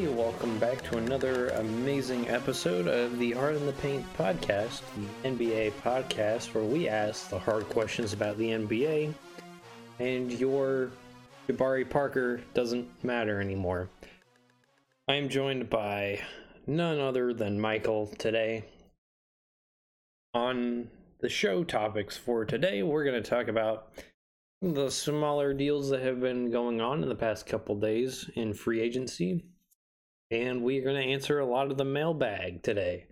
everybody. Welcome back to another amazing episode of the Hard in the Paint podcast, the NBA podcast, where we ask the hard questions about the NBA, and your Jabari Parker doesn't matter anymore. I am joined by none other than Michael today. On the show topics for today, we're going to talk about the smaller deals that have been going on in the past couple days in free agency. And we're going to answer a lot of the mailbag today.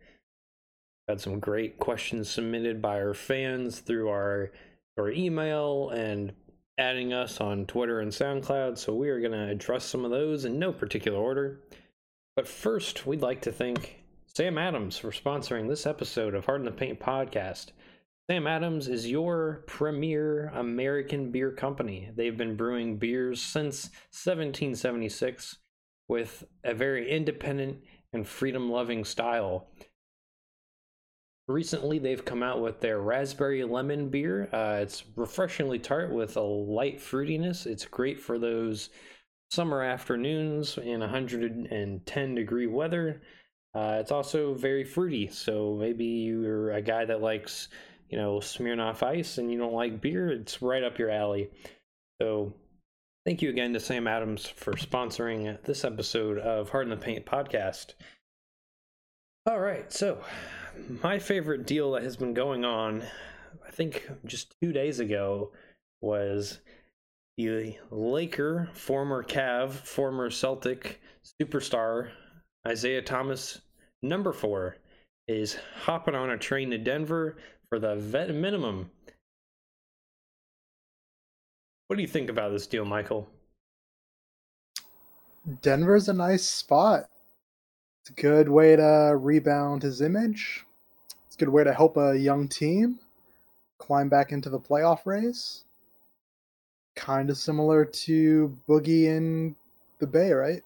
Had some great questions submitted by our fans through our, our email and adding us on Twitter and SoundCloud. So we are going to address some of those in no particular order. But first, we'd like to thank Sam Adams for sponsoring this episode of Hard in the Paint podcast. Sam Adams is your premier American beer company. They've been brewing beers since 1776 with a very independent and freedom loving style. Recently, they've come out with their raspberry lemon beer. Uh, it's refreshingly tart with a light fruitiness. It's great for those summer afternoons in 110 degree weather. Uh, it's also very fruity, so maybe you're a guy that likes you know, Smirnoff Ice and you don't like beer, it's right up your alley. So, thank you again to Sam Adams for sponsoring this episode of Hard in the Paint podcast. All right, so my favorite deal that has been going on, I think just two days ago, was the Laker, former Cav, former Celtic superstar Isaiah Thomas, number four, is hopping on a train to Denver for the vet minimum. What do you think about this deal, Michael? Denver's a nice spot. It's a good way to rebound his image. It's a good way to help a young team climb back into the playoff race. Kind of similar to Boogie in the Bay, right?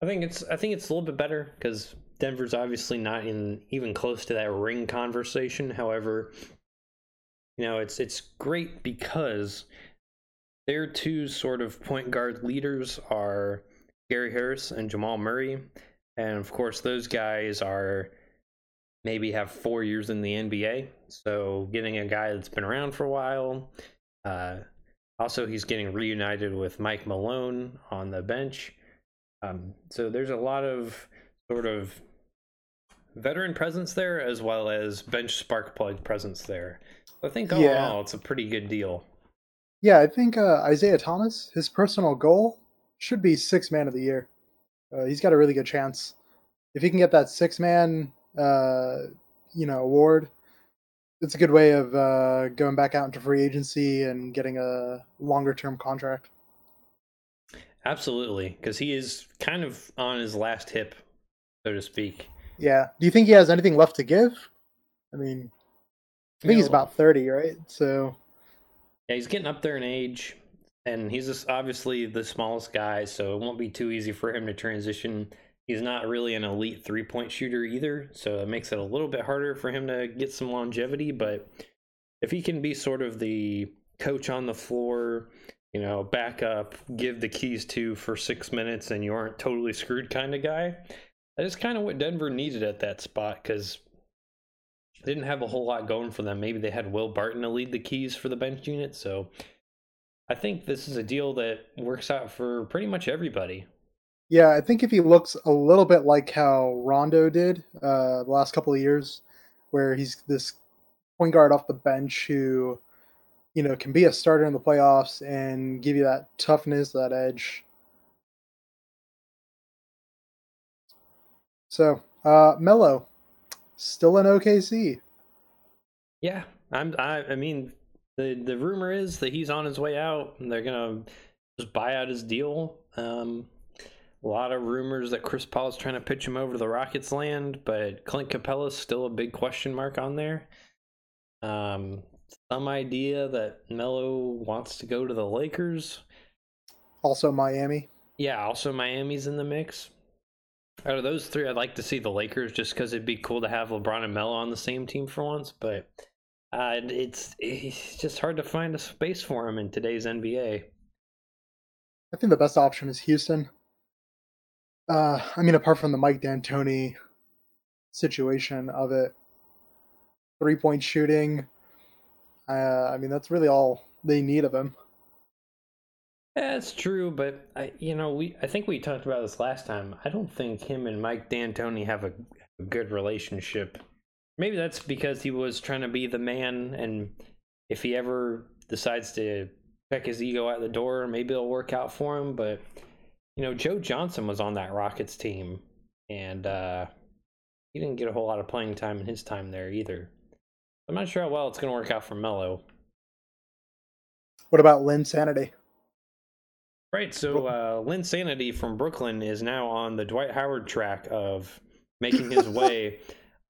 I think it's I think it's a little bit better because Denver's obviously not in even close to that ring conversation. However, you know, it's it's great because their two sort of point guard leaders are Gary Harris and Jamal Murray. And of course, those guys are maybe have four years in the NBA. So getting a guy that's been around for a while. Uh, also, he's getting reunited with Mike Malone on the bench. Um, so there's a lot of sort of veteran presence there as well as bench spark plug presence there. I think overall yeah. it's a pretty good deal. Yeah, I think uh, Isaiah Thomas, his personal goal should be six man of the year. Uh, he's got a really good chance if he can get that six man, uh, you know, award. It's a good way of uh, going back out into free agency and getting a longer term contract. Absolutely, because he is kind of on his last hip, so to speak. Yeah. Do you think he has anything left to give? I mean, I think he's about 30, right? So. Yeah, he's getting up there in age, and he's just obviously the smallest guy, so it won't be too easy for him to transition. He's not really an elite three point shooter either, so it makes it a little bit harder for him to get some longevity. But if he can be sort of the coach on the floor, you know, back up, give the keys to for six minutes, and you aren't totally screwed kind of guy, that is kind of what Denver needed at that spot because they didn't have a whole lot going for them. Maybe they had Will Barton to lead the keys for the bench unit. So I think this is a deal that works out for pretty much everybody. Yeah, I think if he looks a little bit like how Rondo did uh, the last couple of years, where he's this point guard off the bench who, you know, can be a starter in the playoffs and give you that toughness, that edge. So, uh, Melo, still in OKC. Yeah, I'm. I, I mean, the the rumor is that he's on his way out, and they're gonna just buy out his deal. Um, a lot of rumors that Chris Paul is trying to pitch him over to the Rockets land, but Clint Capela is still a big question mark on there. Um, some idea that Melo wants to go to the Lakers. Also Miami. Yeah, also Miami's in the mix. Out of those three, I'd like to see the Lakers just because it'd be cool to have LeBron and Melo on the same team for once. But uh, it's it's just hard to find a space for him in today's NBA. I think the best option is Houston. Uh, I mean, apart from the Mike D'Antoni situation of it, three point shooting. Uh, I mean, that's really all they need of him. That's true, but I, you know, we I think we talked about this last time. I don't think him and Mike D'Antoni have a, a good relationship. Maybe that's because he was trying to be the man, and if he ever decides to check his ego at the door, maybe it'll work out for him. But you know, Joe Johnson was on that Rockets team, and uh, he didn't get a whole lot of playing time in his time there either. I'm not sure how well it's going to work out for Melo. What about Linsanity? Right, so uh, Linsanity from Brooklyn is now on the Dwight Howard track of making his way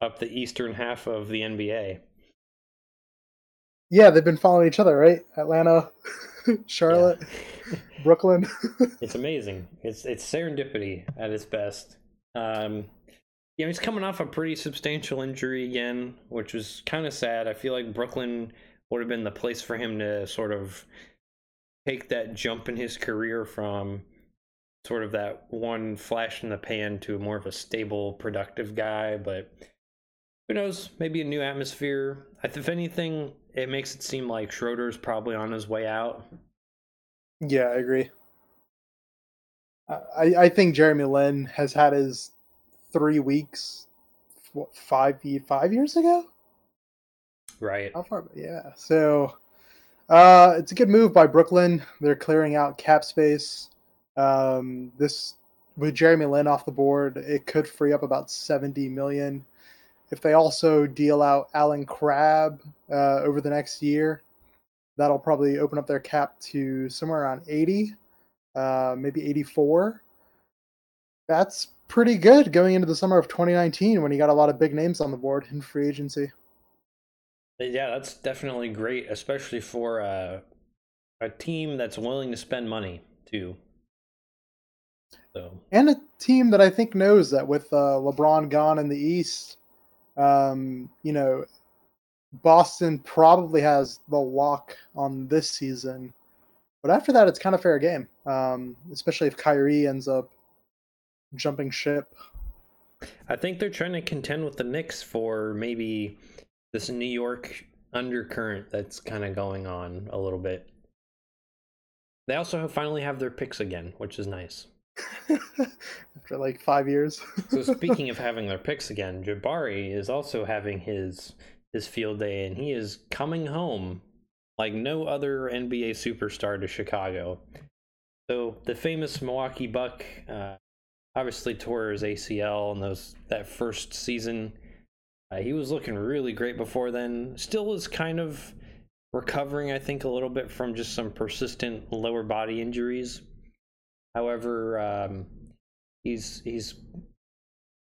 up the eastern half of the NBA. Yeah, they've been following each other, right? Atlanta, Charlotte. Brooklyn. it's amazing. It's it's serendipity at its best. Um, yeah, he's coming off a pretty substantial injury again, which was kind of sad. I feel like Brooklyn would have been the place for him to sort of take that jump in his career from sort of that one flash in the pan to more of a stable, productive guy. But who knows? Maybe a new atmosphere. If anything, it makes it seem like Schroeder's probably on his way out. Yeah, I agree. I, I think Jeremy Lin has had his three weeks what, five five years ago. Right. How far? Yeah. So uh, it's a good move by Brooklyn. They're clearing out cap space. Um, this with Jeremy Lin off the board, it could free up about seventy million. If they also deal out Allen Crabbe uh, over the next year, that'll probably open up their cap to somewhere around eighty, uh, maybe eighty-four. That's pretty good going into the summer of 2019 when you got a lot of big names on the board in free agency. Yeah, that's definitely great, especially for uh, a team that's willing to spend money too. So. And a team that I think knows that with uh, LeBron gone in the East, um, you know, Boston probably has the lock on this season. But after that, it's kind of fair game, um, especially if Kyrie ends up jumping ship. I think they're trying to contend with the Knicks for maybe this New York undercurrent that's kind of going on a little bit. They also have finally have their picks again, which is nice. After like five years. so speaking of having their picks again, Jabari is also having his his field day, and he is coming home like no other NBA superstar to Chicago. So the famous Milwaukee Buck uh, obviously tore his ACL in those that first season uh, he was looking really great before then. Still is kind of recovering, I think, a little bit from just some persistent lower body injuries. However, um, he's he's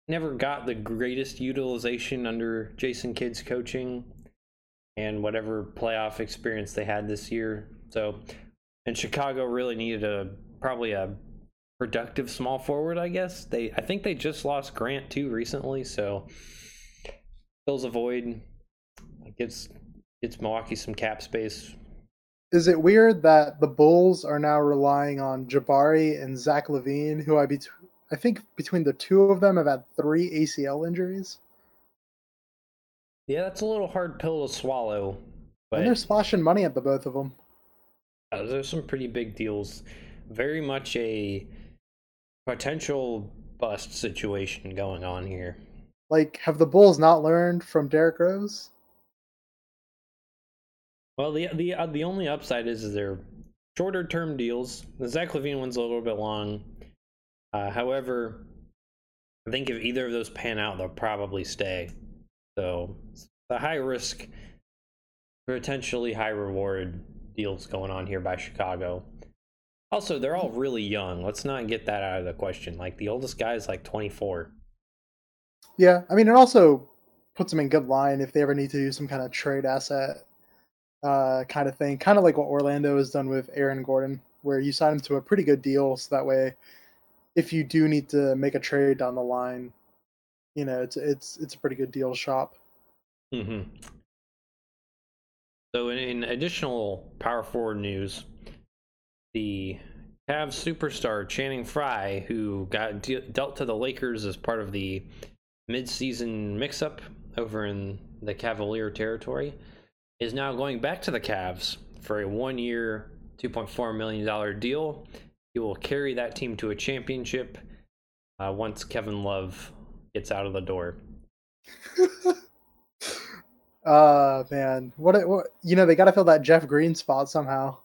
never got the greatest utilization under Jason Kidd's coaching and whatever playoff experience they had this year. So, and Chicago really needed a probably a productive small forward, I guess. They I think they just lost Grant too recently, so fills a void, gives gives Milwaukee some cap space. Is it weird that the Bulls are now relying on Jabari and Zach LaVine, who I be I think between the two of them have had three ACL injuries? Yeah, that's a little hard pill to swallow. But and they're splashing money at the both of them. Uh, there's some pretty big deals. Very much a potential bust situation going on here. Like, have the Bulls not learned from Derrick Rose? Well, the the uh, the only upside is, is they're shorter term deals. The Zach LaVine one's a little bit long. Uh, however, I think if either of those pan out, they'll probably stay. So the high risk, potentially high reward deals going on here by Chicago. Also, they're all really young. Let's not get that out of the question. Like the oldest guy is like 24. Yeah, I mean, it also puts them in good line if they ever need to do some kind of trade asset uh, kind of thing, kind of like what Orlando has done with Aaron Gordon, where you sign him to a pretty good deal, so that way, if you do need to make a trade down the line, you know, it's it's it's a pretty good deal shop. Mm-hmm. So, in, in additional power forward news, the Cavs superstar Channing Frye, who got de- dealt to the Lakers as part of the midseason mix-up over in the Cavalier territory, is now going back to the Cavs for a one-year, $2.4 million deal. He will carry that team to a championship uh, once Kevin Love gets out of the door. uh man, what what you know they got to fill that Jeff Green spot somehow.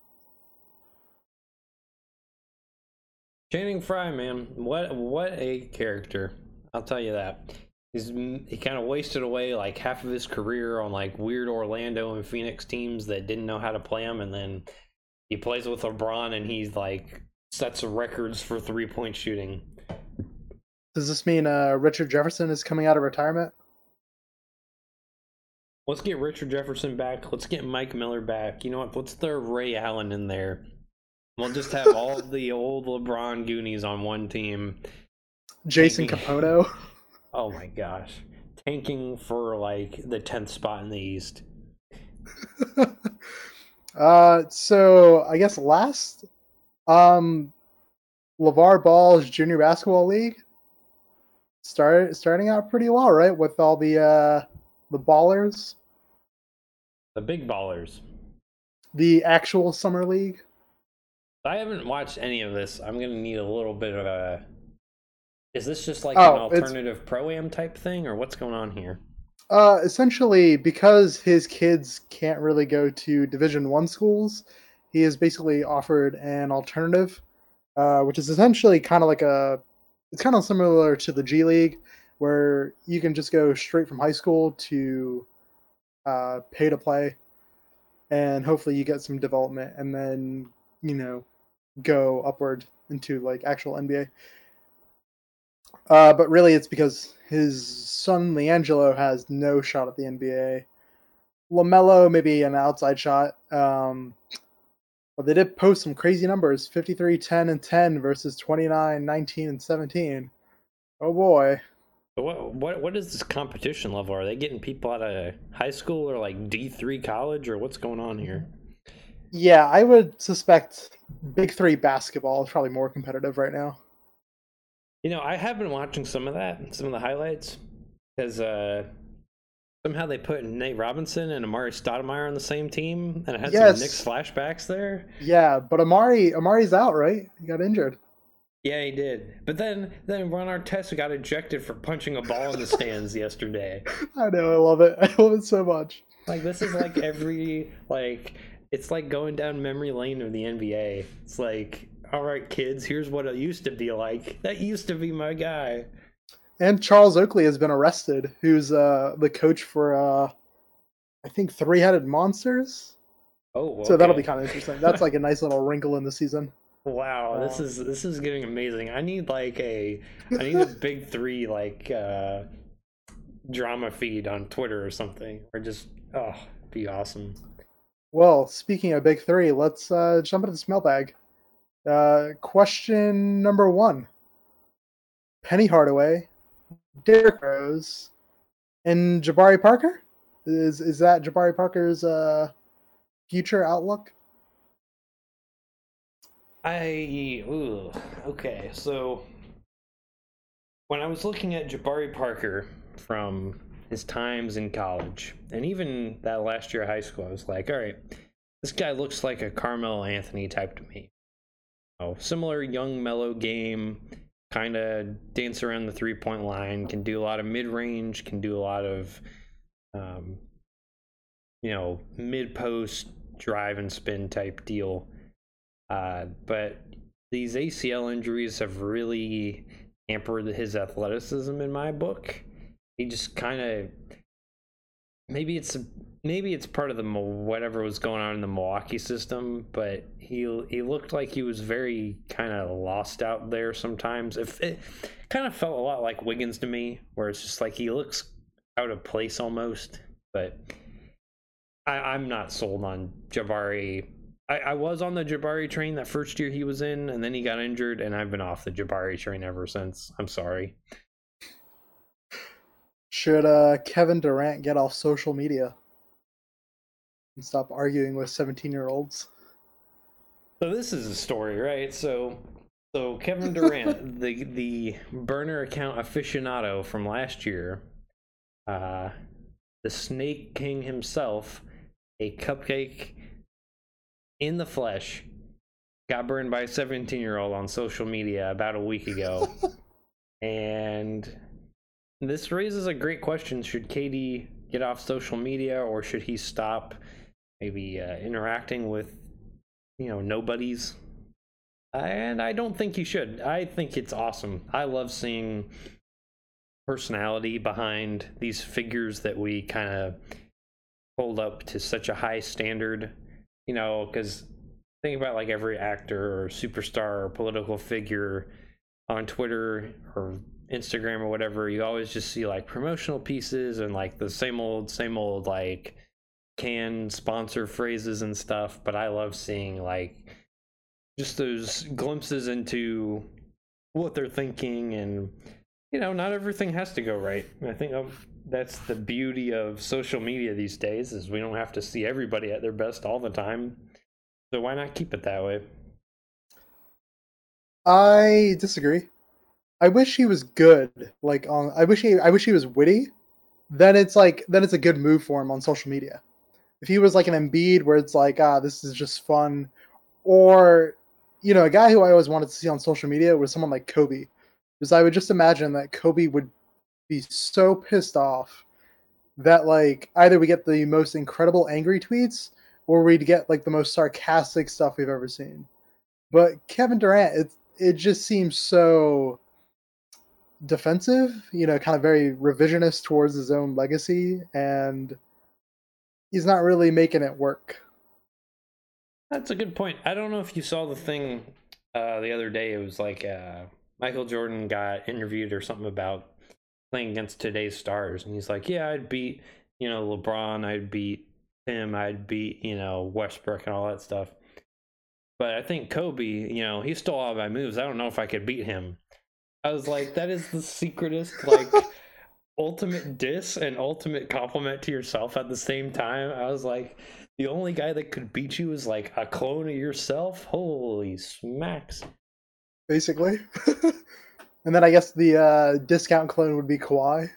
Channing Frye, man, what what a character! I'll tell you that. He's he kind of wasted away like half of his career on like weird Orlando and Phoenix teams that didn't know how to play him, and then he plays with LeBron and he's like sets records for three point shooting. Does this mean uh, Richard Jefferson is coming out of retirement? Let's get Richard Jefferson back. Let's get Mike Miller back. You know what? Let's throw Ray Allen in there. We'll just have all the old LeBron Goonies on one team. Jason Tanking. Oh my gosh. Tanking for like the 10th spot in the East. uh, so I guess last, um, LaVar Ball's Junior Basketball League started starting out pretty well, right? With all the uh, the ballers, The big ballers. the actual summer league. I haven't watched any of this. I'm going to need a little bit of a. Is this just like Oh, an alternative pro am type thing, or what's going on here? Uh, essentially, because his kids can't really go to Division One schools, he is basically offered an alternative, uh, which is essentially kind of like a. It's kind of similar to the G League, where you can just go straight from high school to uh, pay to play, and hopefully you get some development, and then you know go upward into like actual NBA. Uh, but really, it's because his son LiAngelo has no shot at the NBA. LaMelo maybe an outside shot. Um, but they did post some crazy numbers: 53, 10, and 10 versus 29, 19, and 17. Oh boy. What what what is this competition level? Are they getting people out of high school or like D three college or what's going on here? Yeah, I would suspect Big Three basketball is probably more competitive right now. You know, I have been watching some of that, some of the highlights, because uh, somehow they put Nate Robinson and Amar'e Stoudemire on the same team, and it had Yes. some Knicks flashbacks there. Yeah, but Amar'e Amar'e's out, right? He got injured. Yeah, he did. But then, then Ron Artest got ejected for punching a ball in the stands yesterday. I know, I love it. I love it so much. Like this is like every like it's like going down memory lane of the NBA. It's like, all right, kids, here's what it used to be like. That used to be my guy. And Charles Oakley has been arrested, who's uh, the coach for, uh, I think, Three Headed Monsters. Oh, So that'll be kind of interesting. That's like a nice little wrinkle in the season. Wow, this Uh, is this is getting amazing. I need like a I need a big three like uh drama feed on Twitter or something. Or just oh be awesome. Well, speaking of Big Three, let's uh, jump into this mailbag. Uh, question number one Penny Hardaway, Derrick Rose, and Jabari Parker? Is, is that Jabari Parker's uh, future outlook? I ooh, okay, so when I was looking at Jabari Parker from his times in college, and even that last year of high school, I was like, all right, this guy looks like a Carmelo Anthony type to me. Similar young mellow game, kind of dance around the three point line, can do a lot of mid range, can do a lot of, um, you know, mid post drive and spin type deal. Uh, but these ACL injuries have really hampered his athleticism in my book. He just kind of maybe it's maybe it's part of the whatever was going on in the Milwaukee system, but he he looked like he was very kind of lost out there sometimes. If it kind of felt a lot like Wiggins to me, where it's just like he looks out of place almost. But I, I'm not sold on Jabari. I, I was on the Jabari train that first year he was in, and then he got injured, and I've been off the Jabari train ever since. I'm sorry. Should uh, Kevin Durant get off social media and stop arguing with 17 year olds? So this is a story, right? So so Kevin Durant, the the burner account aficionado from last year, uh the Snake King himself, a cupcake in the flesh, got burned by a 17 year old on social media about a week ago. and this raises a great question. Should KD get off social media or should he stop maybe uh, interacting with, you know, nobodies? And I don't think you should. I think it's awesome. I love seeing personality behind these figures that we kind of hold up to such a high standard, you know, because think about like every actor or superstar or political figure on Twitter or Instagram or whatever, you always just see like promotional pieces and like the same old, same old like canned sponsor phrases and stuff. But I love seeing like just those glimpses into what they're thinking and you know not everything has to go right. I think um, that's the beauty of social media these days is we don't have to see everybody at their best all the time. So why not keep it that way? I disagree. I wish he was good like on i wish he i wish he was witty. Then it's like then it's a good move for him on social media if he was like an Embiid where it's like ah this is just fun or you know, a guy who I always wanted to see on social media was someone like Kobe, because I would just imagine that Kobe would be so pissed off that like either we get the most incredible angry tweets or we'd get like the most sarcastic stuff we've ever seen. But Kevin Durant, it it just seems so defensive, you know, kind of very revisionist towards his own legacy, and he's not really making it work. That's a good point. I don't know if you saw the thing uh, the other day. It was like uh, Michael Jordan got interviewed or something about playing against today's stars, and he's like, "Yeah, I'd beat you know LeBron, I'd beat him, I'd beat you know Westbrook and all that stuff." But I think Kobe, you know, he stole all my moves. I don't know if I could beat him. I was like, that is the secretest, like, ultimate diss and ultimate compliment to yourself at the same time. I was like, the only guy that could beat you is like a clone of yourself. Holy smacks! Basically, and then I guess the uh, discount clone would be Kawhi.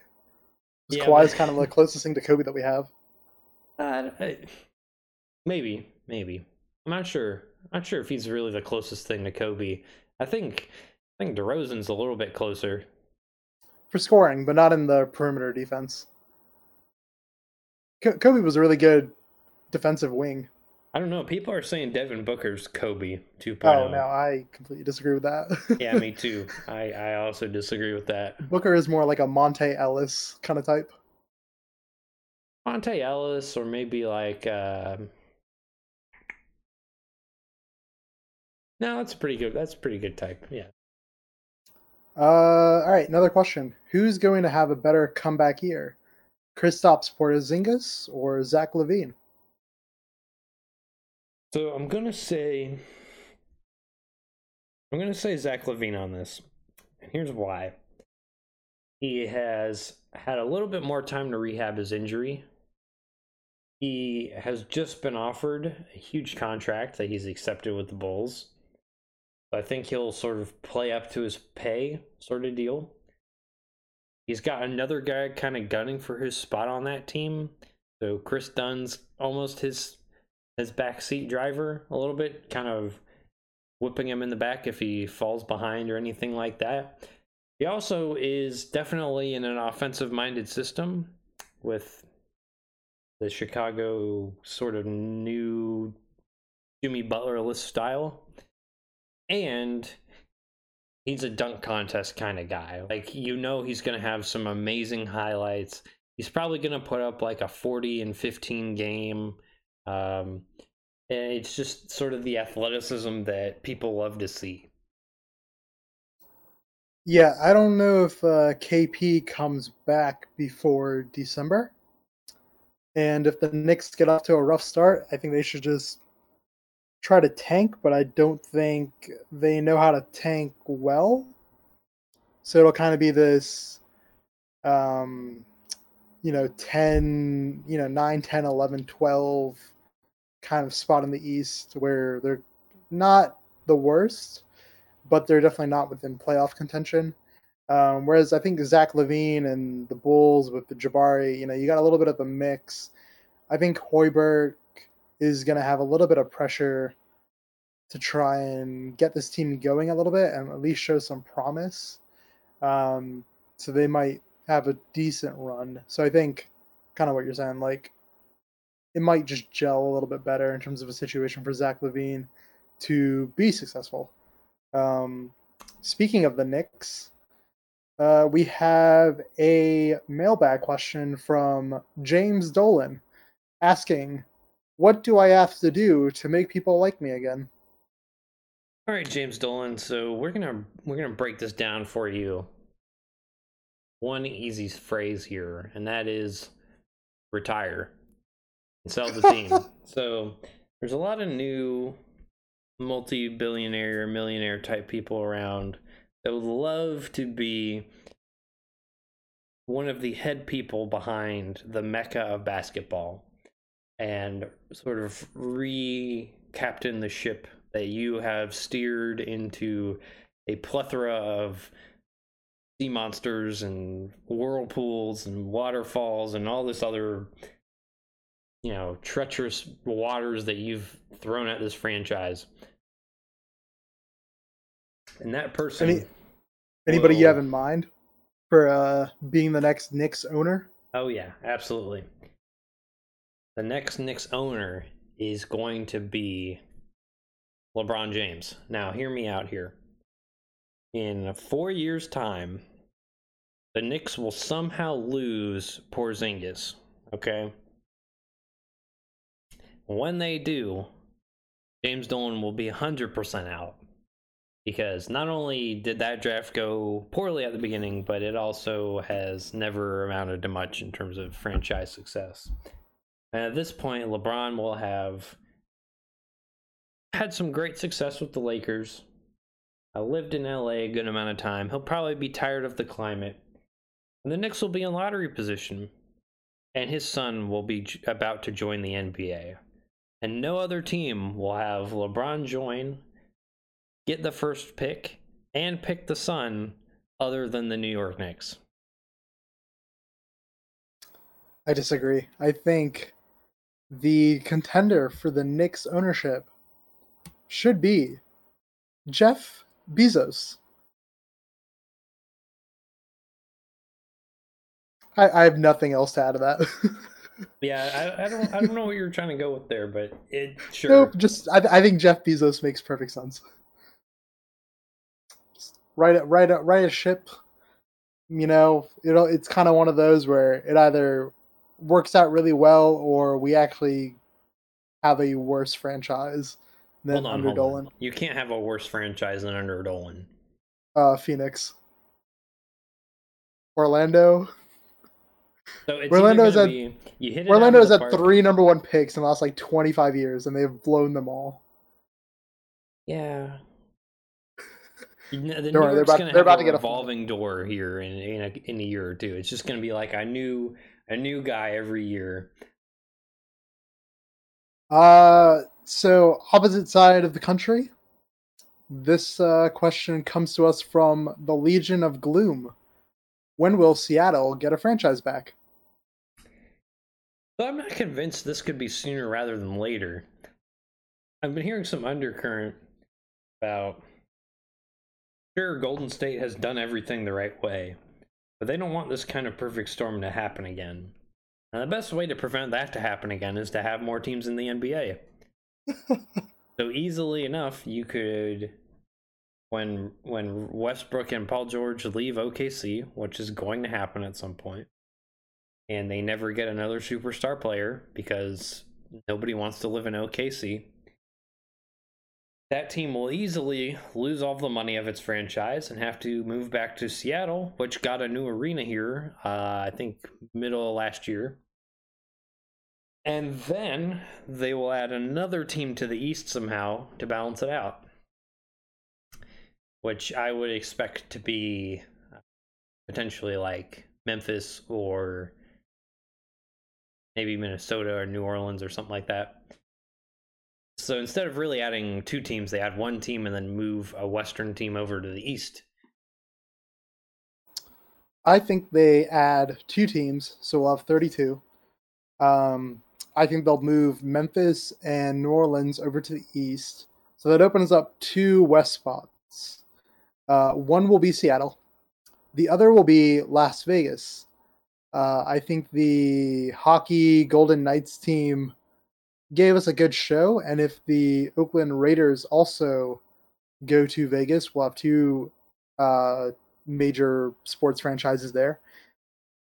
Yeah, Kawhi is kind of the closest thing to Kobe that we have. Uh, maybe, maybe. I'm not sure. I'm not sure if he's really the closest thing to Kobe. I think I think DeRozan's a little bit closer for scoring, but not in the perimeter defense. Kobe was a really good defensive wing. I don't know. People are saying Devin Booker's Kobe 2.0. Oh no, I completely disagree with that. yeah, me too. I I also disagree with that. Booker is more like a Monta Ellis kind of type. Monta Ellis, or maybe like. Uh... No, that's pretty good. That's pretty good type. Yeah. Uh, all right. Another question: Who's going to have a better comeback year, Kristaps Porzingis or Zach LaVine? So I'm gonna say I'm gonna say Zach LaVine on this. And here's why. He has had a little bit more time to rehab his injury. He has just been offered a huge contract that he's accepted with the Bulls. I think he'll sort of play up to his pay sort of deal. He's got another guy kind of gunning for his spot on that team. So Kris Dunn's almost his his backseat driver a little bit, kind of whipping him in the back if he falls behind or anything like that. He also is definitely in an offensive minded system with the Chicago sort of new Jimmy Butler list style. And he's a dunk contest kind of guy. Like, you know, he's going to have some amazing highlights. He's probably going to put up like a 40 and 15 game um, and it's just sort of the athleticism that people love to see. Yeah, I don't know if uh, KP comes back before December. And if the Knicks get off to a rough start, I think they should just try to tank, but I don't think they know how to tank well. So it'll kind of be this um, you know 10 you know 9 10 11 12 kind of spot in the east where they're not the worst, but they're definitely not within playoff contention. Um, whereas I think Zach LaVine and the Bulls with the Jabari, you know, you got a little bit of a mix. I think Hoiberg is going to have a little bit of pressure to try and get this team going a little bit and at least show some promise. Um, so they might have a decent run. So I think kind of what you're saying, like it might just gel a little bit better in terms of a situation for Zach LaVine to be successful. Um, speaking of the Knicks, uh, we have a mailbag question from James Dolan asking, What do I have to do to make people like me again? All right, James Dolan. So we're gonna we're gonna break this down for you. One easy phrase here, and that is retire and sell the team. so there's a lot of new multi-billionaire, or millionaire type people around that would love to be one of the head people behind the mecca of basketball and sort of re-captain the ship that you have steered into a plethora of sea monsters and whirlpools and waterfalls and all this other you know treacherous waters that you've thrown at this franchise and that person. Any, anybody will... you have in mind for uh, being the next Knicks owner? Oh yeah, absolutely. The next Knicks owner is going to be LeBron James. Now, hear me out here. In four years' time, the Knicks will somehow lose Porzingis. Okay. When they do, James Dolan will be 100% out because not only did that draft go poorly at the beginning, but it also has never amounted to much in terms of franchise success. And at this point, LeBron will have had some great success with the Lakers. I lived in LA a good amount of time. He'll probably be tired of the climate. And the Knicks will be in lottery position. And his son will be about to join the NBA. And no other team will have LeBron join get the first pick and pick the son other than the New York Knicks? I disagree. I think the contender for the Knicks ownership should be Jeff Bezos. I, I have nothing else to add to that. yeah, I, I, don't I don't know what you're trying to go with there, but it sure. Nope, just I, I think Jeff Bezos makes perfect sense write a write a write a ship. You know, it it's kind of one of those where it either works out really well or we actually have a worse franchise than hold on, under Dolan. You can't have a worse franchise than under Dolan. Uh, Phoenix, Orlando. So Orlando's at be, Orlando's at three number one picks in the last like twenty five years, and they've blown them all. Yeah, the New they're about, gonna they're about to get a revolving door here in in a, in a year or two. It's just gonna be like a new a new guy every year. Uh, so opposite side of the country. This uh, question comes to us from the Legion of Gloom. When will Seattle get a franchise back? So I'm not convinced this could be sooner rather than later. I've been hearing some undercurrent about Sure, Golden State has done everything the right way, but they don't want this kind of perfect storm to happen again. And the best way to prevent that to happen again is to have more teams in the NBA. so easily enough, you could when when Westbrook and Paul George leave OKC, which is going to happen at some point, and they never get another superstar player because nobody wants to live in OKC that team will easily lose all the money of its franchise and have to move back to Seattle, which got a new arena here, uh, I think, middle last year. And then they will add another team to the East somehow to balance it out, which I would expect to be uh, potentially like Memphis or maybe Minnesota or New Orleans or something like that. So instead of really adding two teams, they add one team and then move a Western team over to the East. I think they add two teams, so we'll have 32. Um, I think they'll move Memphis and New Orleans over to the East. So that opens up two West spots. Uh, one will be Seattle, the other will be Las Vegas. Uh, I think the hockey Golden Knights team gave us a good show, and if the Oakland Raiders also go to Vegas, we'll have two uh, major sports franchises there.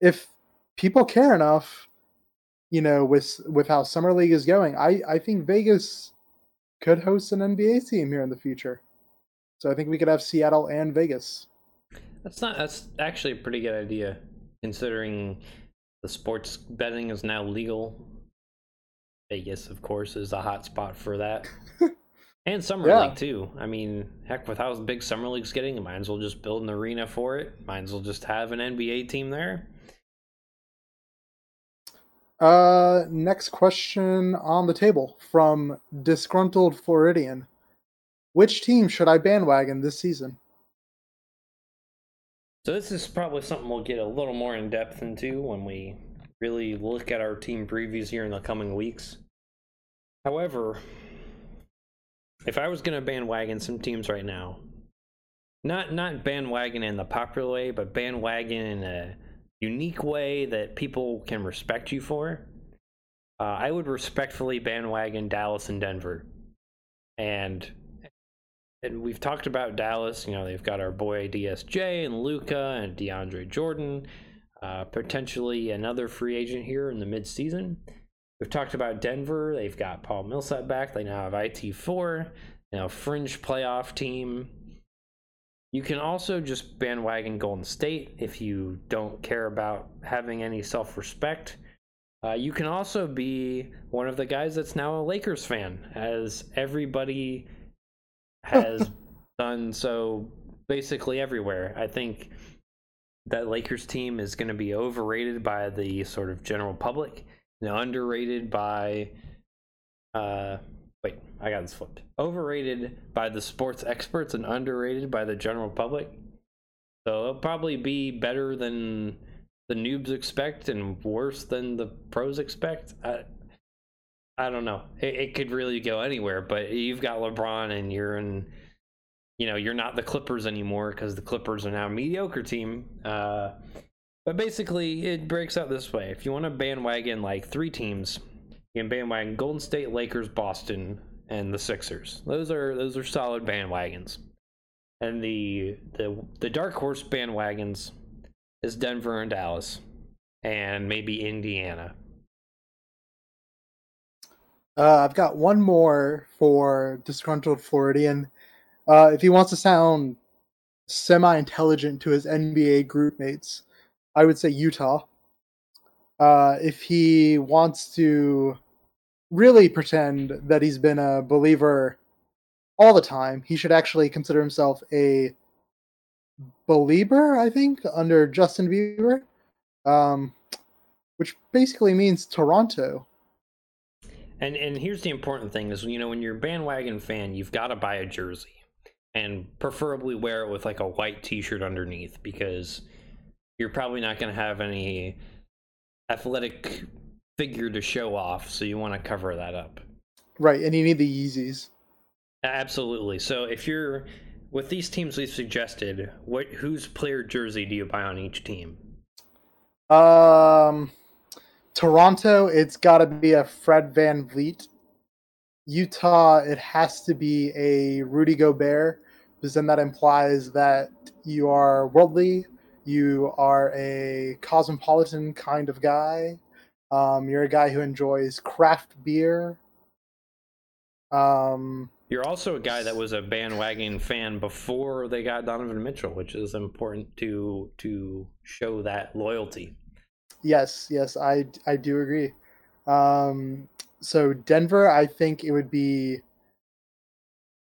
If people care enough, you know, with with how summer league is going, I I think Vegas could host an NBA team here in the future. So I think we could have Seattle and Vegas. That's not. That's actually a pretty good idea, considering the sports betting is now legal. Vegas, of course, is a hot spot for that. and summer yeah. league too. I mean, heck, with how big summer league's getting, might as well just build an arena for it. Might as well just have an NBA team there. Uh, next question on the table from disgruntled Floridian: Which team should I bandwagon this season? So this is probably something we'll get a little more in depth into when we really look at our team previews here in the coming weeks. However, if I was going to bandwagon some teams right now, not not bandwagon in the popular way, but bandwagon in a unique way that people can respect you for, uh, I would respectfully bandwagon Dallas and Denver. And and we've talked about Dallas. You know, they've got our boy DSJ and Luka and DeAndre Jordan, uh, potentially another free agent here in the midseason. We've talked about Denver. They've got Paul Millsap back. They now have IT4, you know, fringe playoff team. You can also just bandwagon Golden State if you don't care about having any self respect. Uh, you can also be one of the guys that's now a Lakers fan, as everybody has done so basically everywhere. I think that Lakers team is going to be overrated by the sort of general public, and underrated by uh wait, I got this flipped. Overrated by the sports experts and underrated by the general public. So it'll probably be better than the noobs expect and worse than the pros expect. I, I don't know. It, it could really go anywhere, but you've got LeBron and you're in, you know, you're not the Clippers anymore because the Clippers are now a mediocre team. Uh, but basically, it breaks out this way. If you want to bandwagon like three teams, you can bandwagon Golden State, Lakers, Boston, and the Sixers. Those are those are solid bandwagons. And the the the dark horse bandwagons is Denver and Dallas, and maybe Indiana. Uh, I've got one more for disgruntled Floridian. Uh, if he wants to sound semi-intelligent to his NBA group mates, I would say Utah. Uh, if he wants to really pretend that he's been a believer all the time, he should actually consider himself a believer. I think under Justin Bieber, um, which basically means Toronto. And and here's the important thing is you know when you're a bandwagon fan, you've got to buy a jersey and preferably wear it with like a white t-shirt underneath because you're probably not going to have any athletic figure to show off, so you want to cover that up. Right, and you need the Yeezys. Absolutely. So if you're with these teams we've suggested, what whose player jersey do you buy on each team? Um Toronto, it's got to be a Fred van VanVleet. Utah, it has to be a Rudy Gobert, because then that implies that you are worldly, you are a cosmopolitan kind of guy, um, you're a guy who enjoys craft beer. Um, you're also a guy that was a bandwagon fan before they got Donovan Mitchell, which is important to to show that loyalty. Yes, yes, I I do agree. Um, so Denver, I think it would be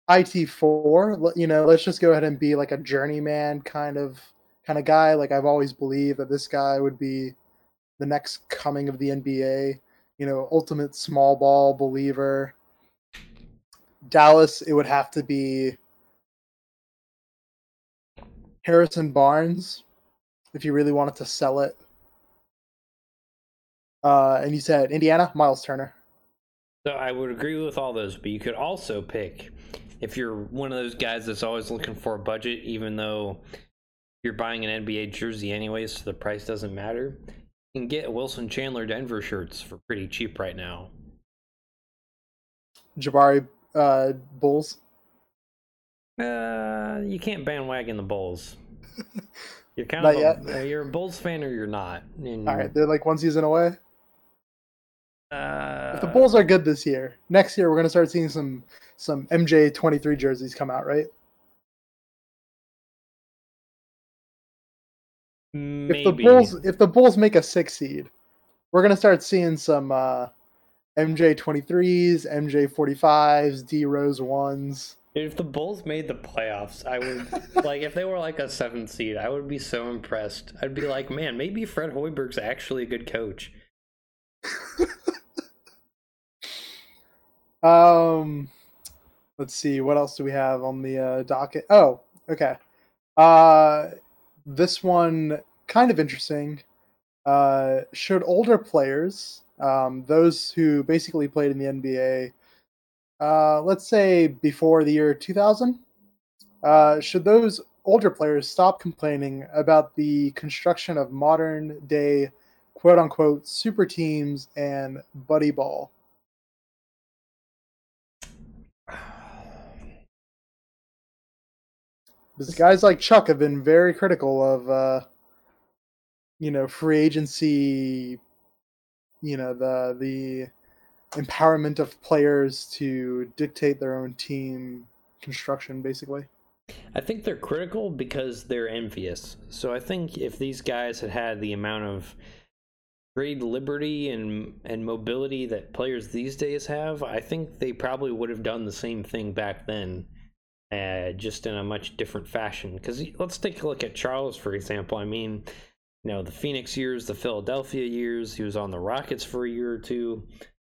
IT four. You know, let's just go ahead and be like a journeyman kind of kind of guy. Like I've always believed that this guy would be the next coming of the NBA. You know, ultimate small ball believer. Dallas, it would have to be Harrison Barnes if you really wanted to sell it. Uh, and you said Indiana, Miles Turner. So I would agree with all those, but you could also pick if you're one of those guys that's always looking for a budget, even though you're buying an NBA jersey anyways, so the price doesn't matter. You can get Wilson Chandler Denver shirts for pretty cheap right now. Jabari uh, Bulls. Uh, you can't bandwagon the Bulls. You're kind not of a, you're a Bulls fan or you're not. And, All right, they're like one season away. Uh, if the Bulls are good this year, next year we're gonna start seeing some some MJ twenty three jerseys come out, right? Maybe. If the Bulls if the Bulls make a six seed, we're gonna start seeing some uh, MJ twenty threes, MJ forty fives, D Rose ones. If the Bulls made the playoffs, I would like if they were like a seventh seed, I would be so impressed. I'd be like, man, maybe Fred Hoiberg's actually a good coach. um, let's see, what else do we have on the uh, docket? Oh, okay. Uh, this one kind of interesting. Uh, should older players, um, those who basically played in the NBA, uh, let's say before the year 2000, uh, should those older players stop complaining about the construction of modern day quote unquote super teams and buddy ball. Because guys like Chuck have been very critical of, uh, you know, free agency, you know, the the empowerment of players to dictate their own team construction, basically. I think they're critical because they're envious. So I think if these guys had had the amount of trade liberty and and mobility that players these days have, I think they probably would have done the same thing back then, uh, just in a much different fashion. Because let's take a look at Charles, for example. I mean, you know, the Phoenix years, the Philadelphia years. He was on the Rockets for a year or two.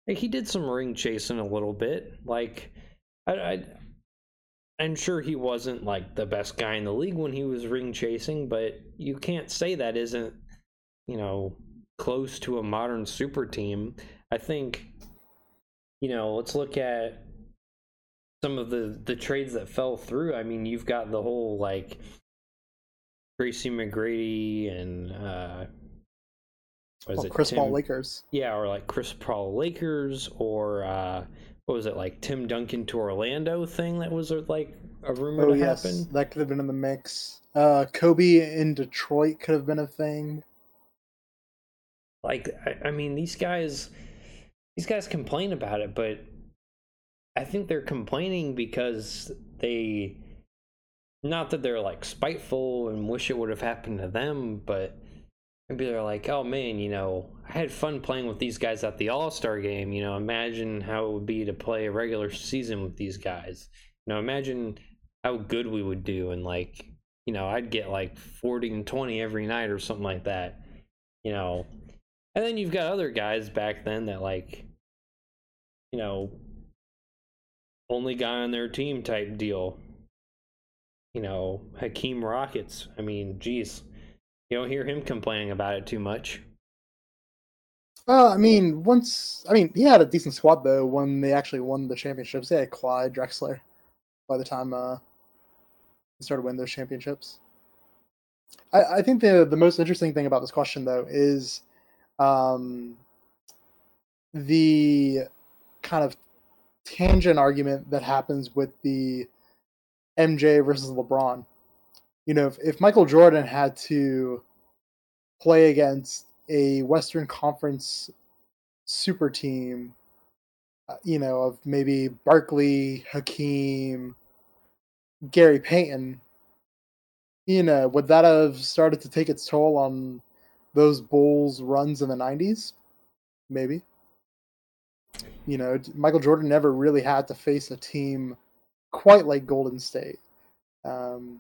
He did some ring chasing a little bit. Like, I, I I'm sure he wasn't like the best guy in the league when he was ring chasing, but you can't say that isn't, you know, close to a modern super team. I think, you know, let's look at some of the the trades that fell through. I mean, you've got the whole like Tracy McGrady and uh what is it? Chris Tim, Paul Lakers. Yeah, or like Chris Paul Lakers or uh what was it like Tim Duncan to Orlando thing that was like a rumor oh, to yes. happen? That could have been in the mix. Uh Kobe in Detroit could have been a thing. Like, I, I mean, these guys, these guys complain about it, but I think they're complaining because they, not that they're like spiteful and wish it would have happened to them, but maybe they're like, oh man, you know, I had fun playing with these guys at the All Star game. You know, imagine how it would be to play a regular season with these guys. You know, imagine how good we would do, and like, you know, I'd get like 40 and 20 every night or something like that. You know, and then you've got other guys back then that like, you know, only guy on their team type deal. You know, Hakeem Rockets. I mean, geez, you don't hear him complaining about it too much. Uh, I mean, once I mean he had a decent squad though when they actually won the championships. They had Clyde Drexler by the time uh they started winning those championships. I, I think the the most interesting thing about this question though is um, the kind of tangent argument that happens with the MJ versus LeBron. You know, if, if Michael Jordan had to play against a Western Conference super team, uh, you know, of maybe Barkley, Hakeem, Gary Payton, you know, would that have started to take its toll on those Bulls runs in the 90s? Maybe. You know, Michael Jordan never really had to face a team quite like Golden State. Um,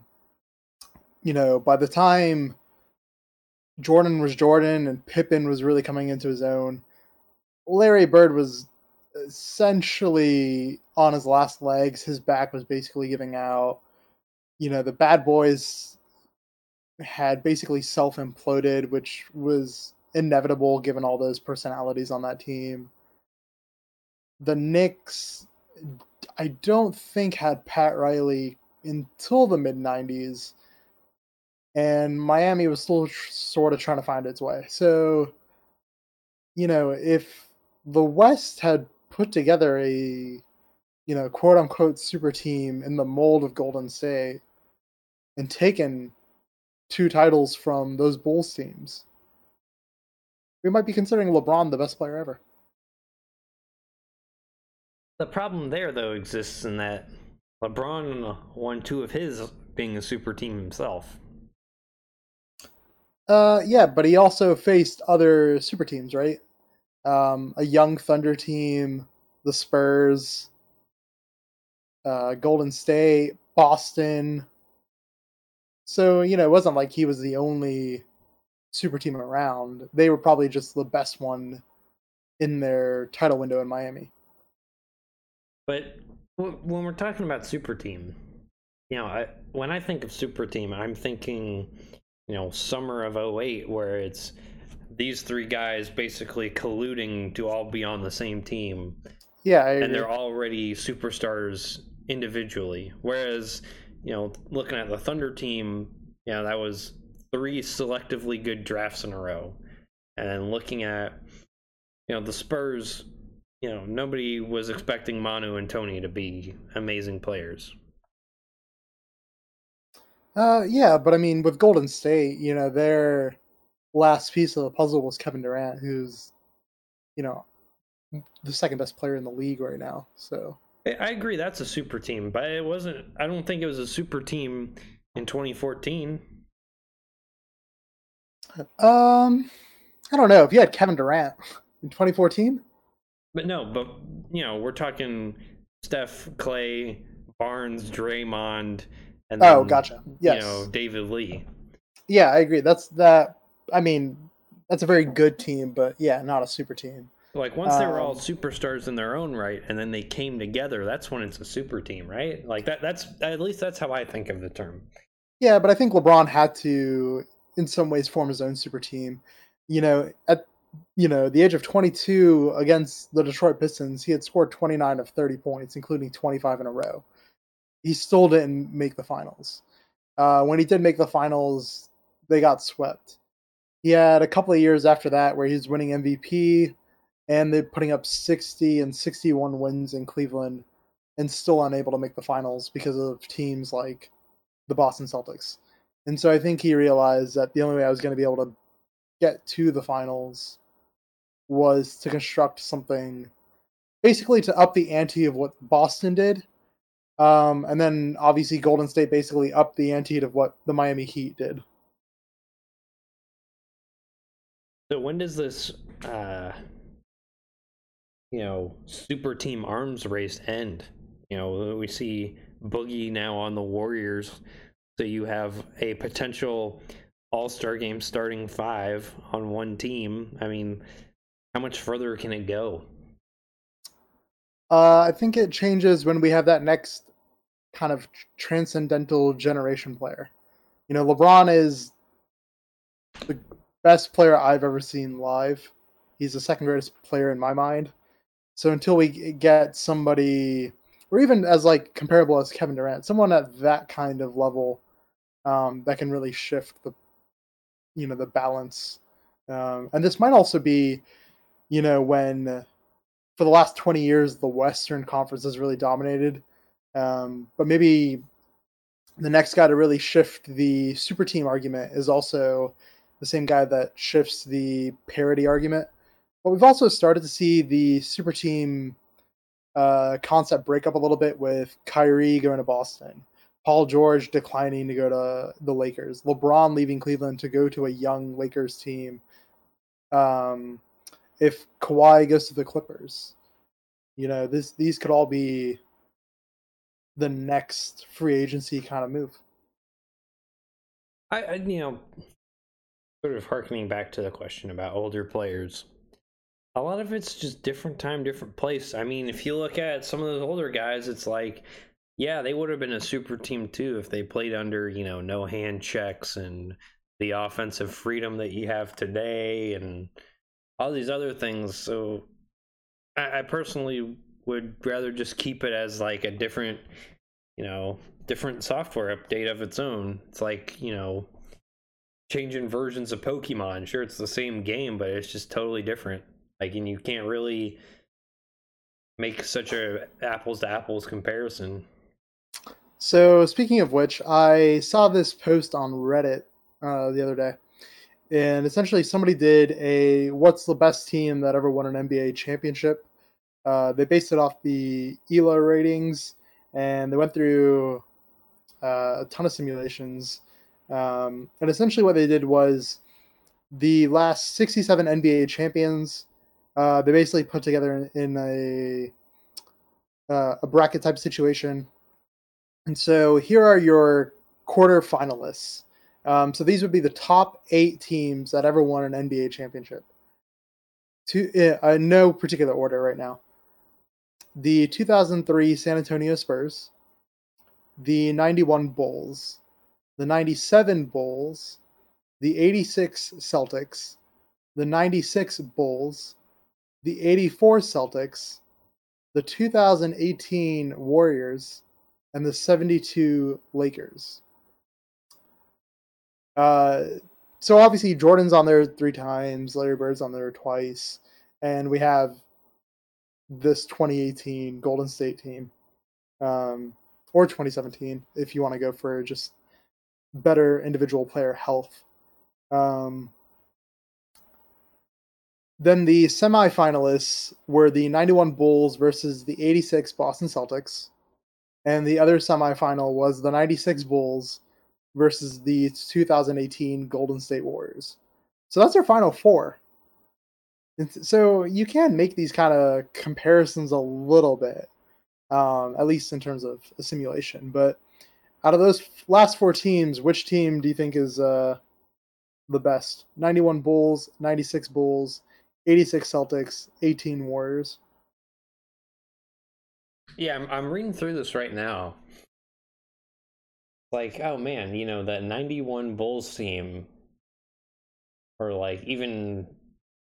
you know, by the time Jordan was Jordan and Pippen was really coming into his own, Larry Bird was essentially on his last legs. His back was basically giving out. You know, the bad boys had basically self imploded, which was inevitable given all those personalities on that team. The Knicks, I don't think, had Pat Riley until the mid 90s, and Miami was still sort of trying to find its way. So, you know, if the West had put together a, you know, quote unquote super team in the mold of Golden State and taken two titles from those Bulls teams, we might be considering LeBron the best player ever. The problem there, though, exists in that LeBron won two of his being a super team himself. Uh, yeah, but he also faced other super teams, right? Um, a young Thunder team, the Spurs, uh, Golden State, Boston. So you know, it wasn't like he was the only super team around. They were probably just the best one in their title window in Miami. But when we're talking about super team, you know, I, when I think of super team, I'm thinking, you know, summer of 08 where it's these three guys basically colluding to all be on the same team. Yeah, and they're already superstars individually. Whereas, you know, looking at the Thunder team, yeah, you know, that was three selectively good drafts in a row. And looking at, you know, the Spurs, you know, nobody was expecting Manu and Tony to be amazing players. Uh, yeah, but I mean, with Golden State, you know, their last piece of the puzzle was Kevin Durant, who's, you know, the second best player in the league right now. So I agree that's a super team, but it wasn't. I don't think it was a super team in 2014. Um, I don't know if you had Kevin Durant in 2014. But no, but you know, we're talking Steph, Clay, Barnes, Draymond, and oh, then, gotcha. Yes, you know, David Lee. Yeah, I agree. That's that. I mean, that's a very good team, but yeah, not a super team. Like once they were all um, superstars in their own right, and then they came together, that's when it's a super team, right? Like that. That's at least that's how I think of the term. Yeah, but I think LeBron had to in some ways form his own super team. You know, at you know the age of 22 against the Detroit Pistons, he had scored 29 of 30 points, including 25 in a row. He still didn't make the finals. Uh, when he did make the finals, they got swept. He had a couple of years after that where he was winning MVP and they're putting up 60 and 61 wins in Cleveland and still unable to make the finals because of teams like the Boston Celtics. And so I think he realized that the only way I was going to be able to get to the finals was to construct something basically to up the ante of what Boston did. Um, and then obviously Golden State basically upped the ante of what the Miami Heat did. So when does this uh you know super team arms race end? You know, we see Boogie now on the Warriors so you have a potential All Star game starting five on one team. I mean, how much further can it go? Uh, I think it changes when we have that next kind of transcendental generation player. You know, LeBron is the best player I've ever seen live. He's the second greatest player in my mind. So until we get somebody or even as like comparable as Kevin Durant, someone at that kind of level um, that can really shift the you know the balance. Um, and this might also be, you know, when for the last twenty years the Western Conference has really dominated, um, but maybe the next guy to really shift the super team argument is also the same guy that shifts the parity argument. But we've also started to see the super team uh, concept break up a little bit with Kyrie going to Boston, Paul George declining to go to the Lakers, LeBron leaving Cleveland to go to a young Lakers team. Um, if Kawhi goes to the Clippers, you know this these could all be the next free agency kind of move. I, I you know, sort of harkening back to the question about older players. A lot of it's just different time, different place. I mean, if you look at some of those older guys, it's like, yeah, they would have been a super team too if they played under, you know, no hand checks and the offensive freedom that you have today and all these other things. So I, I personally would rather just keep it as like a different, you know, different software update of its own. It's like, you know, changing versions of Pokemon. Sure, it's the same game, but it's just totally different. Like, and you can't really make such a apples to apples comparison. So, speaking of which, I saw this post on Reddit uh, the other day, and essentially somebody did a "What's the best team that ever won an NBA championship?" Uh, they based it off the ELO ratings, and they went through uh, a ton of simulations. Um, and essentially, what they did was the last 67 NBA champions uh, they basically put together in, a uh, a bracket type situation. And so here are your quarter finalists. Um, so these would be the top eight teams that ever won an NBA championship. To uh, no particular order right now. The 2003 San Antonio Spurs, the 91 Bulls, the 97 Bulls, the 86 Celtics, the 96 Bulls, the 84 Celtics, the 2018 Warriors, and the 72 Lakers. Uh, so obviously Jordan's on there three times, Larry Bird's on there twice, and we have this 2018 Golden State team, um, or 2017 if you want to go for just better individual player health. Um, then the semifinalists were the 91 Bulls versus the 86 Boston Celtics. And the other semifinal was the 96 Bulls versus the 2018 Golden State Warriors. So that's our final four. And so you can make these kind of comparisons a little bit, um, at least in terms of a simulation. But out of those last four teams, which team do you think is uh, the best? 91 Bulls, 96 Bulls, 86 Celtics, 18 Warriors. Yeah, I'm, I'm reading through this right now. Like, oh man, you know, that 91 Bulls team, or like even,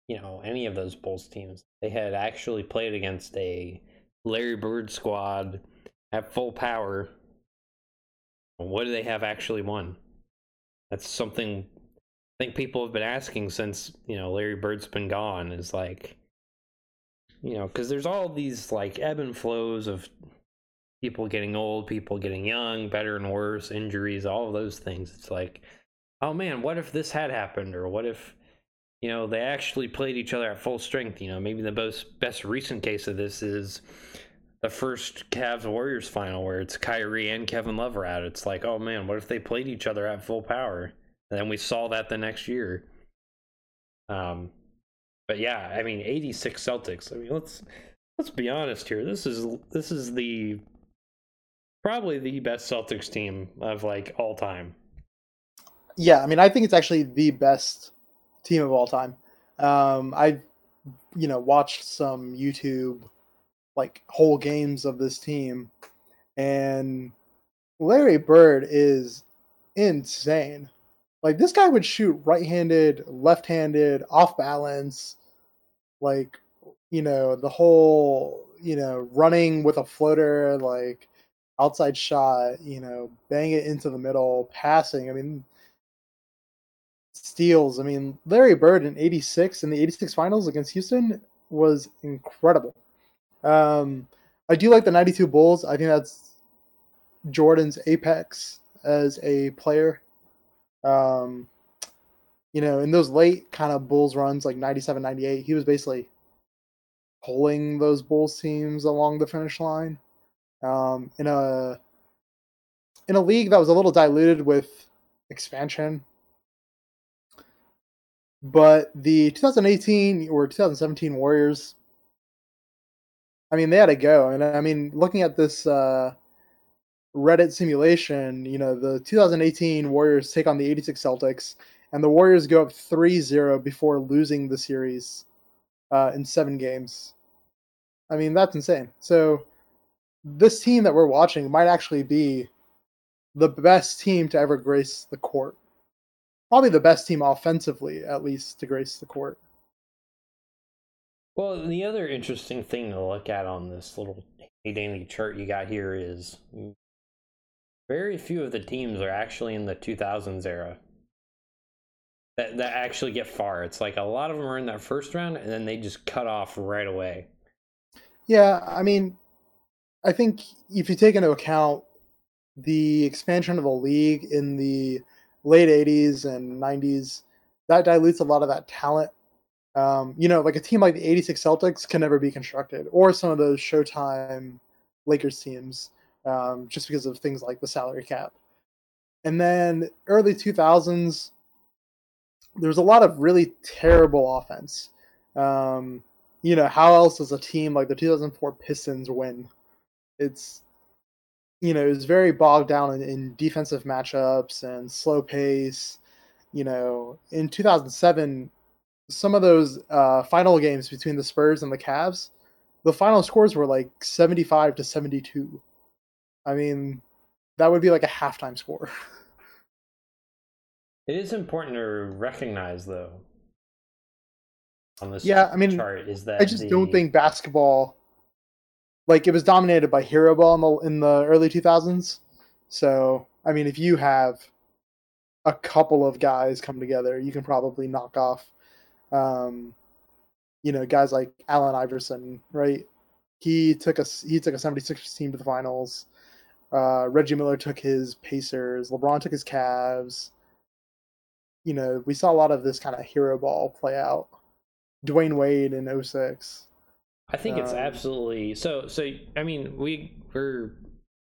you know, any of those Bulls teams, they had actually played against a Larry Bird squad at full power. What do they have actually won? That's something I think people have been asking since you know Larry Bird's been gone is like, you know, because there's all these like ebb and flows of people getting old, people getting young, better and worse, injuries, all of those things. It's like, oh man, what if this had happened, or what if you know they actually played each other at full strength? You know, maybe the most best recent case of this is the first Cavs Warriors final where it's Kyrie and Kevin Love are out. It's like, oh man, what if they played each other at full power? And then we saw that the next year. Um, but yeah, I mean, 86 Celtics. I mean, let's let's be honest here. This is this is the probably the best Celtics team of like all time. Yeah, I mean, I think it's actually the best team of all time. Um, I've you know watched some YouTube like whole games of this team, and Larry Bird is insane. Like this guy would shoot right-handed, left-handed, off balance, like you know the whole you know running with a floater, like outside shot, you know, bang it into the middle, passing. I mean, steals. I mean, Larry Bird in '86 in the '86 finals against Houston was incredible. Um, I do like the '92 Bulls. I think that's Jordan's apex as a player. Um, you know, in those late kind of Bulls runs, like 97, 98, he was basically pulling those Bulls teams along the finish line. Um, in a in a league that was a little diluted with expansion. But the 2018 or 2017 Warriors, I mean, they had to go. And I mean, looking at this uh, Reddit simulation, you know, the 2018 Warriors take on the 86 Celtics, and the Warriors go up 3 0 before losing the series uh, in seven games. I mean, that's insane. So this team that we're watching might actually be the best team to ever grace the court. Probably the best team offensively, at least, to grace the court. Well, the other interesting thing to look at on this little dandy chart you got here is very few of the teams are actually in the 2000s era that, that actually get far. It's like a lot of them are in that first round and then they just cut off right away. Yeah, I mean, I think if you take into account the expansion of the league in the late 80s and 90s, that dilutes a lot of that talent. Um, you know, like a team like the 86 Celtics can never be constructed, or some of those Showtime Lakers teams, um, just because of things like the salary cap. And then early 2000s, there was a lot of really terrible offense. Um, you know, how else does a team like the 2004 Pistons win? It's you know, it was very bogged down in, in defensive matchups and slow pace. You know, in 2007, some of those uh, final games between the Spurs and the Cavs, the final scores were like 75 to 72. I mean, that would be like a halftime score. It is important to recognize, though, on this yeah, I mean, chart is that I just the... don't think basketball like it was dominated by hero ball in the in the early 2000s. So, I mean, if you have a couple of guys come together, you can probably knock off um you know, guys like Allen Iverson, right? He took a he took a 76ers team to the finals. Uh, Reggie Miller took his Pacers. LeBron took his Cavs. You know, we saw a lot of this kind of hero ball play out. Dwyane Wade in 06. I think it's um, absolutely so. So I mean, we we're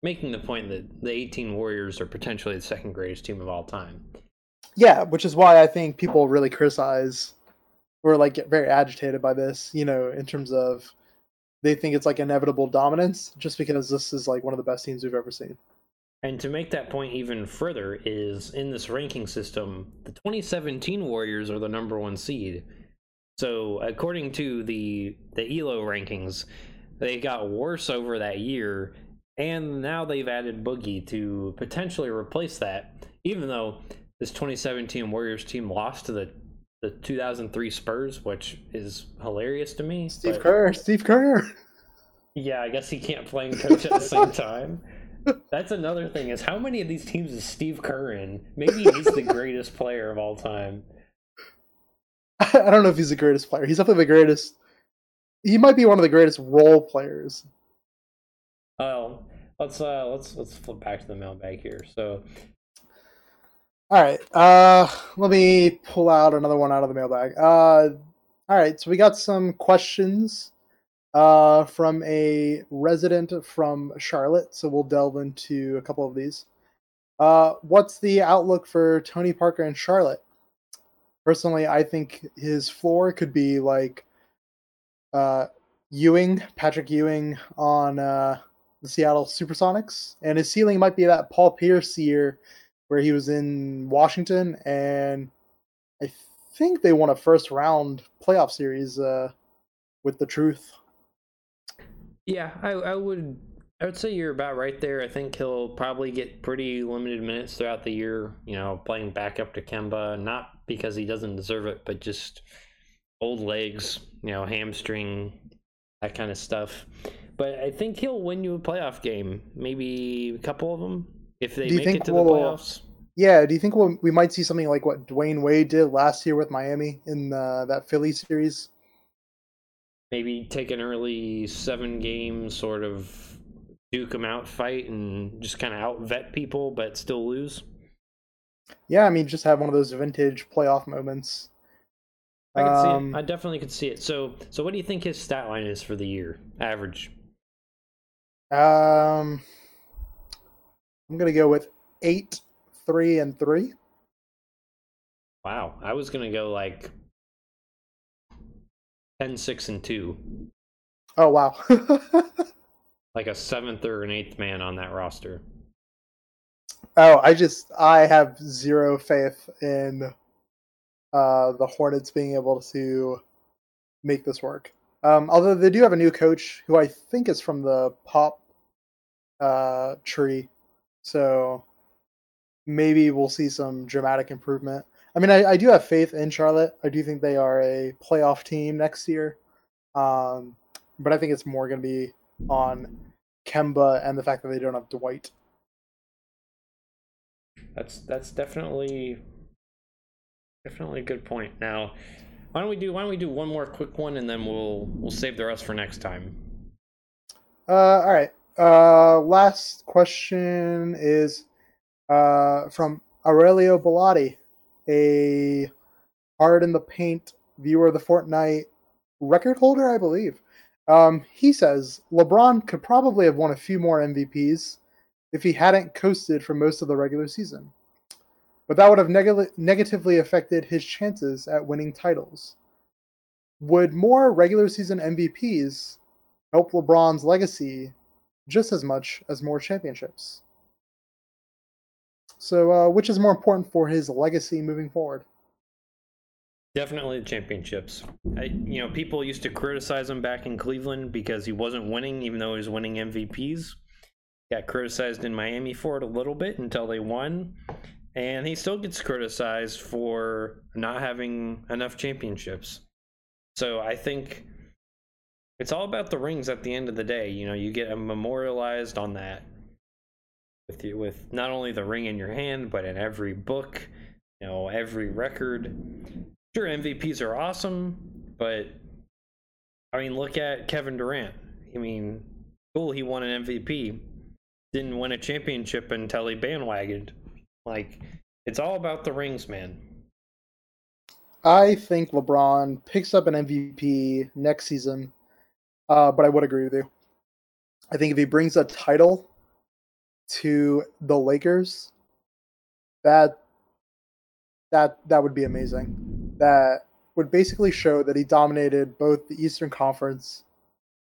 making the point that the 18 Warriors are potentially the second greatest team of all time. Yeah, which is why I think people really criticize or like get very agitated by this. You know, in terms of they think it's like inevitable dominance, just because this is like one of the best teams we've ever seen. And to make that point even further, is in this ranking system, the 2017 Warriors are the number one seed so according to the the Elo rankings, they got worse over that year, and now they've added Boogie to potentially replace that. Even though this 2017 Warriors team lost to the the 2003 Spurs, which is hilarious to me. Steve but... Kerr, Steve Kerr. Yeah, I guess he can't play and coach at the same time. That's another thing is how many of these teams is Steve Kerr in? Maybe he's the greatest player of all time. I don't know if he's the greatest player. He's definitely the greatest. He might be one of the greatest role players. Oh, let's uh let's let's flip back to the mailbag here. So, all right, uh, let me pull out another one out of the mailbag. Uh, all right, so we got some questions uh from a resident from Charlotte. So we'll delve into a couple of these. Uh, what's the outlook for Tony Parker in Charlotte? Personally, I think his floor could be like uh, Ewing, Patrick Ewing on uh, the Seattle Supersonics, and his ceiling might be that Paul Pierce year where he was in Washington, and I think they won a first round playoff series uh, with the Truth. Yeah, I, I would I would say you're about right there. I think he'll probably get pretty limited minutes throughout the year, you know, playing backup to Kemba, not because he doesn't deserve it, but just old legs, you know, hamstring, that kind of stuff. But I think he'll win you a playoff game, maybe a couple of them if they make it to we'll, the playoffs. Yeah, do you think we'll, we might see something like what Dwyane Wade did last year with Miami in uh, that Philly series? Maybe take an early seven game sort of duke them out fight and just kind of out vet people but still lose. Yeah, I mean, just have one of those vintage playoff moments. I can um, see it. Um, I definitely could see it. So, so what do you think his stat line is for the year, average? Um, I'm gonna go with eight, three, and three. Wow, I was gonna go like 10, 6, and two. Oh wow. like a seventh or an eighth man on that roster. Oh, I just I have zero faith in uh, the Hornets being able to make this work. Um, although they do have a new coach who I think is from the pop uh, tree, so maybe we'll see some dramatic improvement. I mean, I, I do have faith in Charlotte. I do think they are a playoff team next year, um, but I think it's more going to be on Kemba and the fact that they don't have Dwight. That's that's definitely definitely a good point. Now, why don't we do why don't we do one more quick one and then we'll we'll save the rest for next time. Uh, all right. Uh, last question is uh, from Aurelio Bellotti, a hard in the paint viewer of the Fortnite record holder, I believe. Um, he says LeBron could probably have won a few more MVPs if he hadn't coasted for most of the regular season. But that would have neg- negatively affected his chances at winning titles. Would more regular season MVPs help LeBron's legacy just as much as more championships? So, uh, which is more important for his legacy moving forward? Definitely the championships. I, you know, people used to criticize him back in Cleveland because he wasn't winning, even though he was winning MVPs. Got criticized in Miami for it a little bit until they won, and he still gets criticized for not having enough championships. So I think it's all about the rings at the end of the day. You know, you get memorialized on that with you with not only the ring in your hand, but in every book, you know, every record. Sure, MVPs are awesome, but I mean, look at Kevin Durant. I mean, cool, he won an MVP, didn't win a championship until he bandwagoned. Like, it's all about the rings, man. I think LeBron picks up an MVP next season, uh, but I would agree with you. I think if he brings a title to the Lakers, that that that would be amazing. That would basically show that he dominated both the Eastern Conference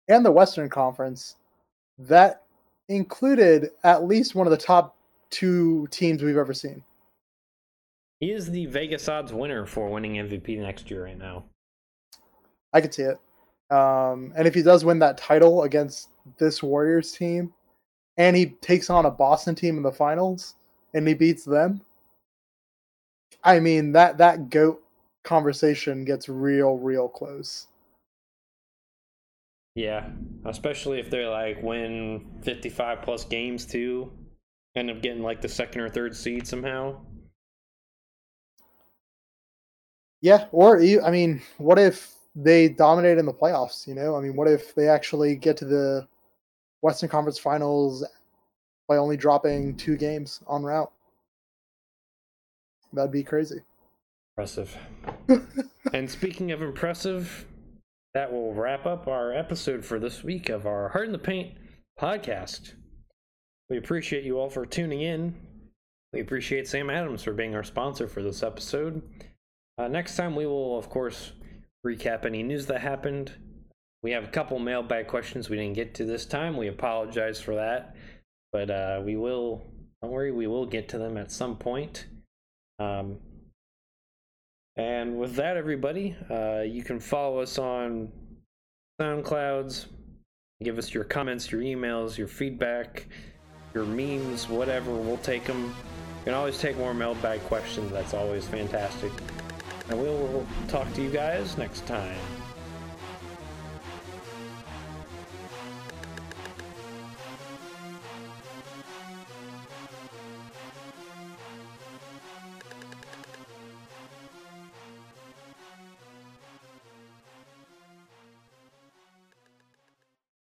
and the Western Conference. That included at least one of the top two teams we've ever seen. He is the Vegas odds winner for winning MVP next year right now. I could see it. Um, and if he does win that title against this Warriors team, and he takes on a Boston team in the finals and he beats them, I mean that that goat conversation gets real, real close. Yeah, especially if they're like win fifty-five plus games too, end up getting like the second or third seed somehow. Yeah, or I mean, what if they dominate in the playoffs? You know, I mean, what if they actually get to the Western Conference Finals by only dropping two games en route? That'd be crazy. Impressive. and speaking of impressive, that will wrap up our episode for this week of our Hard in the Paint podcast. We appreciate you all for tuning in. We appreciate Sam Adams for being our sponsor for this episode. Uh, next time, we will, of course, recap any news that happened. We have a couple mailbag questions we didn't get to this time. We apologize for that, but uh, we will. Don't worry, we will get to them at some point. Um, and with that, everybody, uh, you can follow us on SoundClouds. Give us your comments, your emails, your feedback, your memes, whatever. We'll take them. You can always take more mailbag questions. That's always fantastic. And we'll talk to you guys next time.